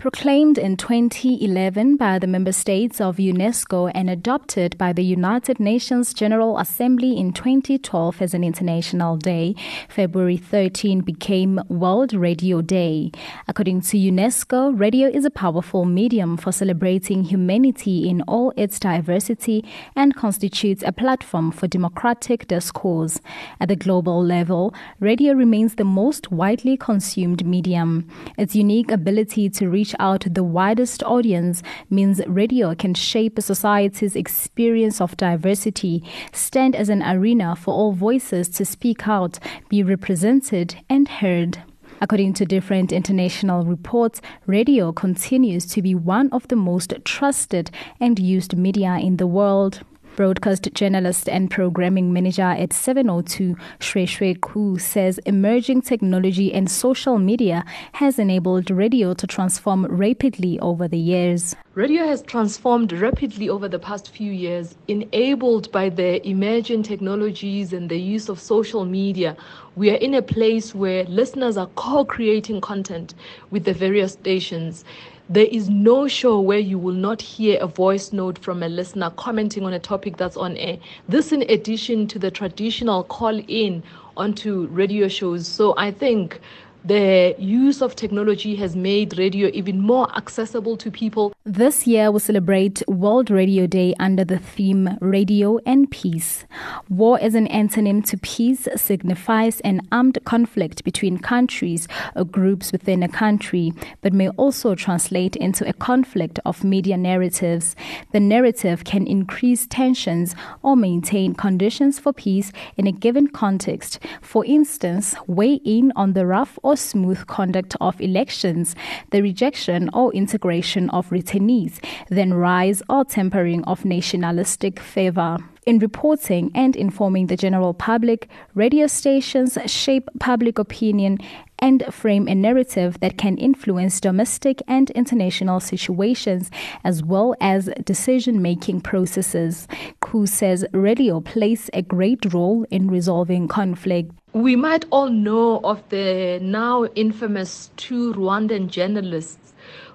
Proclaimed in 2011 by the member states of UNESCO and adopted by the United Nations General Assembly in 2012 as an international day, February 13 became World Radio Day. According to UNESCO, radio is a powerful medium for celebrating humanity in all its diversity and constitutes a platform for democratic discourse. At the global level, radio remains the most widely consumed medium. Its unique ability to reach reach out the widest audience means radio can shape a society's experience of diversity, stand as an arena for all voices to speak out, be represented, and heard. According to different international reports, radio continues to be one of the most trusted and used media in the world broadcast journalist and programming manager at 702, Shwe Shwe Ku, says emerging technology and social media has enabled radio to transform rapidly over the years. Radio has transformed rapidly over the past few years, enabled by the emerging technologies and the use of social media. We are in a place where listeners are co creating content with the various stations. There is no show where you will not hear a voice note from a listener commenting on a topic that's on air. This, in addition to the traditional call in onto radio shows. So I think the use of technology has made radio even more accessible to people. This year, we celebrate World Radio Day under the theme Radio and Peace. War as an antonym to peace signifies an armed conflict between countries or groups within a country, but may also translate into a conflict of media narratives. The narrative can increase tensions or maintain conditions for peace in a given context. For instance, weigh in on the rough or smooth conduct of elections, the rejection or integration of returnees, then rise or tempering of nationalistic fervor. In reporting and informing the general public, radio stations shape public opinion and frame a narrative that can influence domestic and international situations as well as decision making processes. Ku says radio plays a great role in resolving conflict. We might all know of the now infamous two Rwandan journalists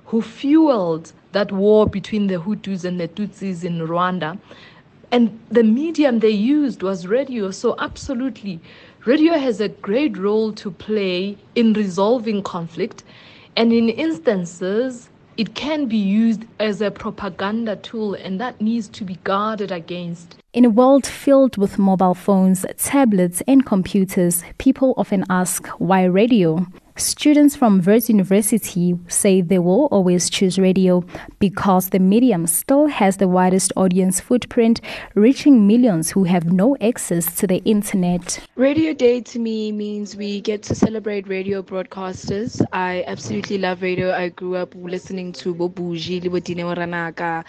who fueled that war between the Hutus and the Tutsis in Rwanda. And the medium they used was radio. So, absolutely, Radio has a great role to play in resolving conflict, and in instances, it can be used as a propaganda tool, and that needs to be guarded against. In a world filled with mobile phones, tablets, and computers, people often ask why radio? Students from Wits University say they will always choose radio because the medium still has the widest audience footprint, reaching millions who have no access to the internet. Radio Day to me means we get to celebrate radio broadcasters. I absolutely love radio. I grew up listening to Bobuji, Libodine Moranaka,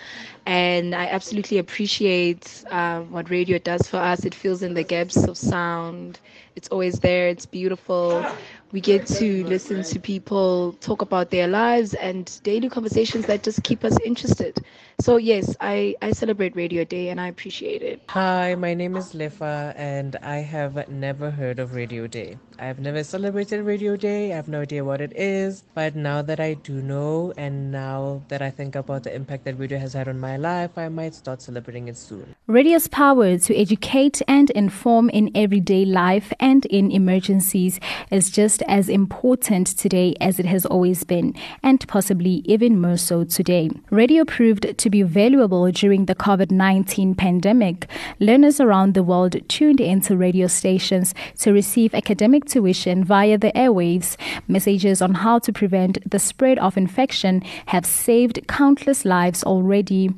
and I absolutely appreciate uh, what radio does for us. It fills in the gaps of sound. It's always there. It's beautiful we get to listen to people talk about their lives and daily conversations that just keep us interested. So yes, I, I celebrate Radio Day and I appreciate it. Hi, my name is Lefa and I have never heard of Radio Day. I've never celebrated Radio Day. I have no idea what it is. But now that I do know and now that I think about the impact that radio has had on my life, I might start celebrating it soon. Radio's power to educate and inform in everyday life and in emergencies is just as important today as it has always been, and possibly even more so today. Radio proved to be valuable during the COVID 19 pandemic. Learners around the world tuned into radio stations to receive academic tuition via the airwaves. Messages on how to prevent the spread of infection have saved countless lives already.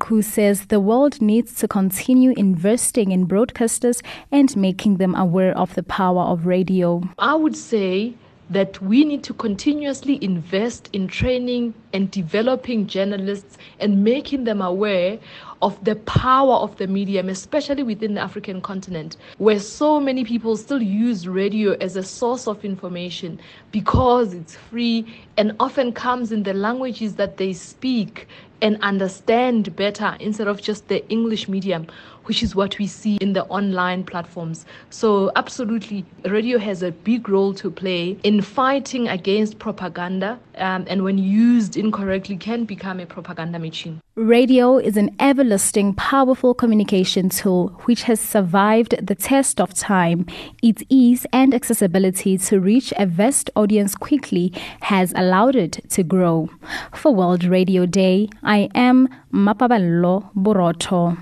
Ku says the world needs to continue investing in broadcasters and making them aware of the power of radio. I would say that we need to continuously invest in training and developing journalists and making them aware of the power of the medium, especially within the African continent, where so many people still use radio as a source of information because it's free and often comes in the languages that they speak and understand better instead of just the English medium, which is what we see in the online platforms. So, absolutely, radio has a big role to play in fighting against propaganda, um, and when used incorrectly, can become a propaganda machine. Radio is an everlasting, powerful communication tool which has survived the test of time. Its ease and accessibility to reach a vast audience quickly has allowed it to grow. For World Radio Day, I am Mapaballo Borotho.